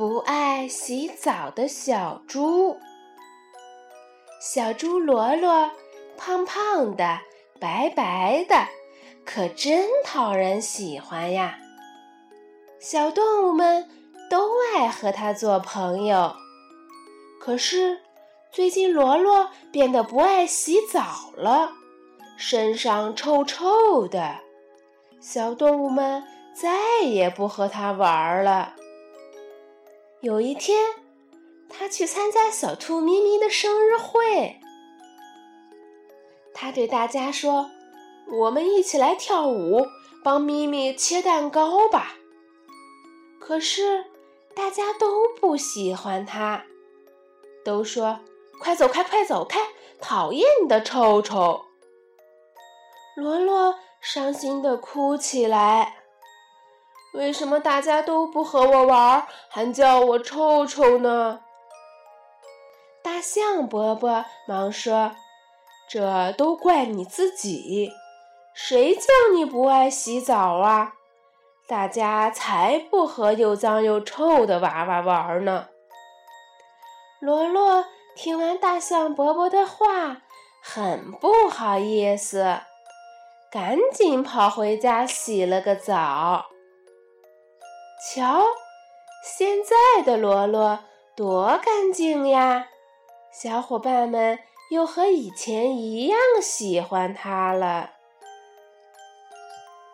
不爱洗澡的小猪。小猪罗罗胖胖的、白白的，可真讨人喜欢呀！小动物们都爱和它做朋友。可是最近罗罗变得不爱洗澡了，身上臭臭的，小动物们再也不和它玩了。有一天，他去参加小兔咪咪的生日会。他对大家说：“我们一起来跳舞，帮咪咪切蛋糕吧。”可是大家都不喜欢他，都说：“快走开，快走开，讨厌你的臭臭！”罗罗伤心的哭起来。为什么大家都不和我玩，还叫我臭臭呢？大象伯伯忙说：“这都怪你自己，谁叫你不爱洗澡啊？大家才不和又脏又臭的娃娃玩呢。”罗罗听完大象伯伯的话，很不好意思，赶紧跑回家洗了个澡。瞧，现在的罗罗多干净呀！小伙伴们又和以前一样喜欢它了。